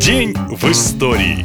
День в истории.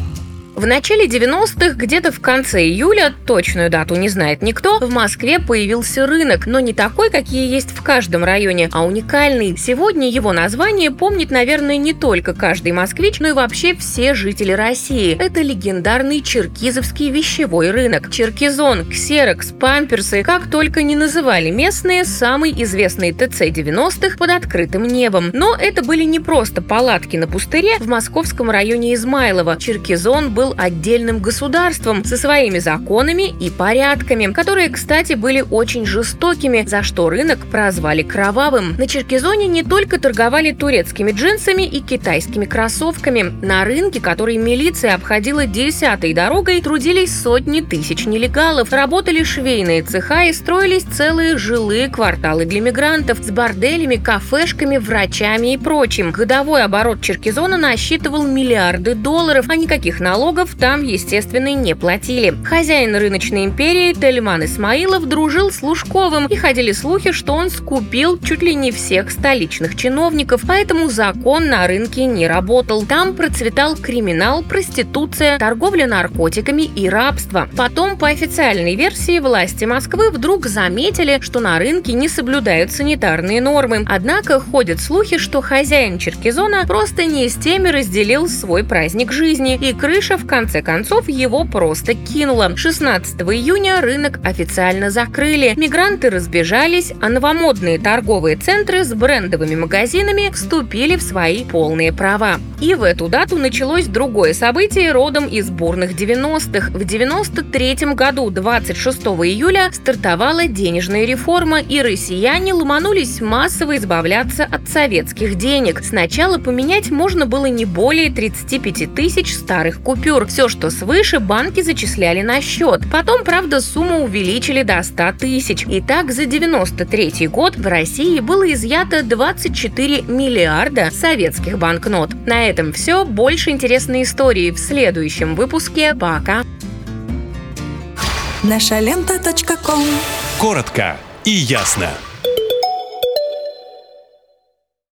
В начале 90-х, где-то в конце июля, точную дату не знает никто, в Москве появился рынок, но не такой, какие есть в каждом районе, а уникальный. Сегодня его название помнит, наверное, не только каждый москвич, но и вообще все жители России. Это легендарный черкизовский вещевой рынок. Черкизон, ксерокс, памперсы, как только не называли местные, самый известный ТЦ 90-х под открытым небом. Но это были не просто палатки на пустыре в московском районе Измайлова. Черкизон был был отдельным государством со своими законами и порядками, которые, кстати, были очень жестокими, за что рынок прозвали кровавым. На Черкизоне не только торговали турецкими джинсами и китайскими кроссовками. На рынке, который милиция обходила десятой дорогой, трудились сотни тысяч нелегалов, работали швейные цеха и строились целые жилые кварталы для мигрантов с борделями, кафешками, врачами и прочим. Годовой оборот Черкизона насчитывал миллиарды долларов, а никаких налогов налогов там, естественно, не платили. Хозяин рыночной империи Тельман Исмаилов дружил с Лужковым, и ходили слухи, что он скупил чуть ли не всех столичных чиновников, поэтому закон на рынке не работал. Там процветал криминал, проституция, торговля наркотиками и рабство. Потом, по официальной версии, власти Москвы вдруг заметили, что на рынке не соблюдают санитарные нормы. Однако ходят слухи, что хозяин Черкизона просто не с теми разделил свой праздник жизни, и крыша в в конце концов его просто кинуло. 16 июня рынок официально закрыли, мигранты разбежались, а новомодные торговые центры с брендовыми магазинами вступили в свои полные права. И в эту дату началось другое событие родом из бурных 90-х. В 93 году, 26 июля, стартовала денежная реформа, и россияне ломанулись массово избавляться от советских денег. Сначала поменять можно было не более 35 тысяч старых купюр, купюр. Все, что свыше, банки зачисляли на счет. Потом, правда, сумму увеличили до 100 тысяч. И так за 93 год в России было изъято 24 миллиарда советских банкнот. На этом все. Больше интересной истории в следующем выпуске. Пока! Наша лента. Коротко и ясно.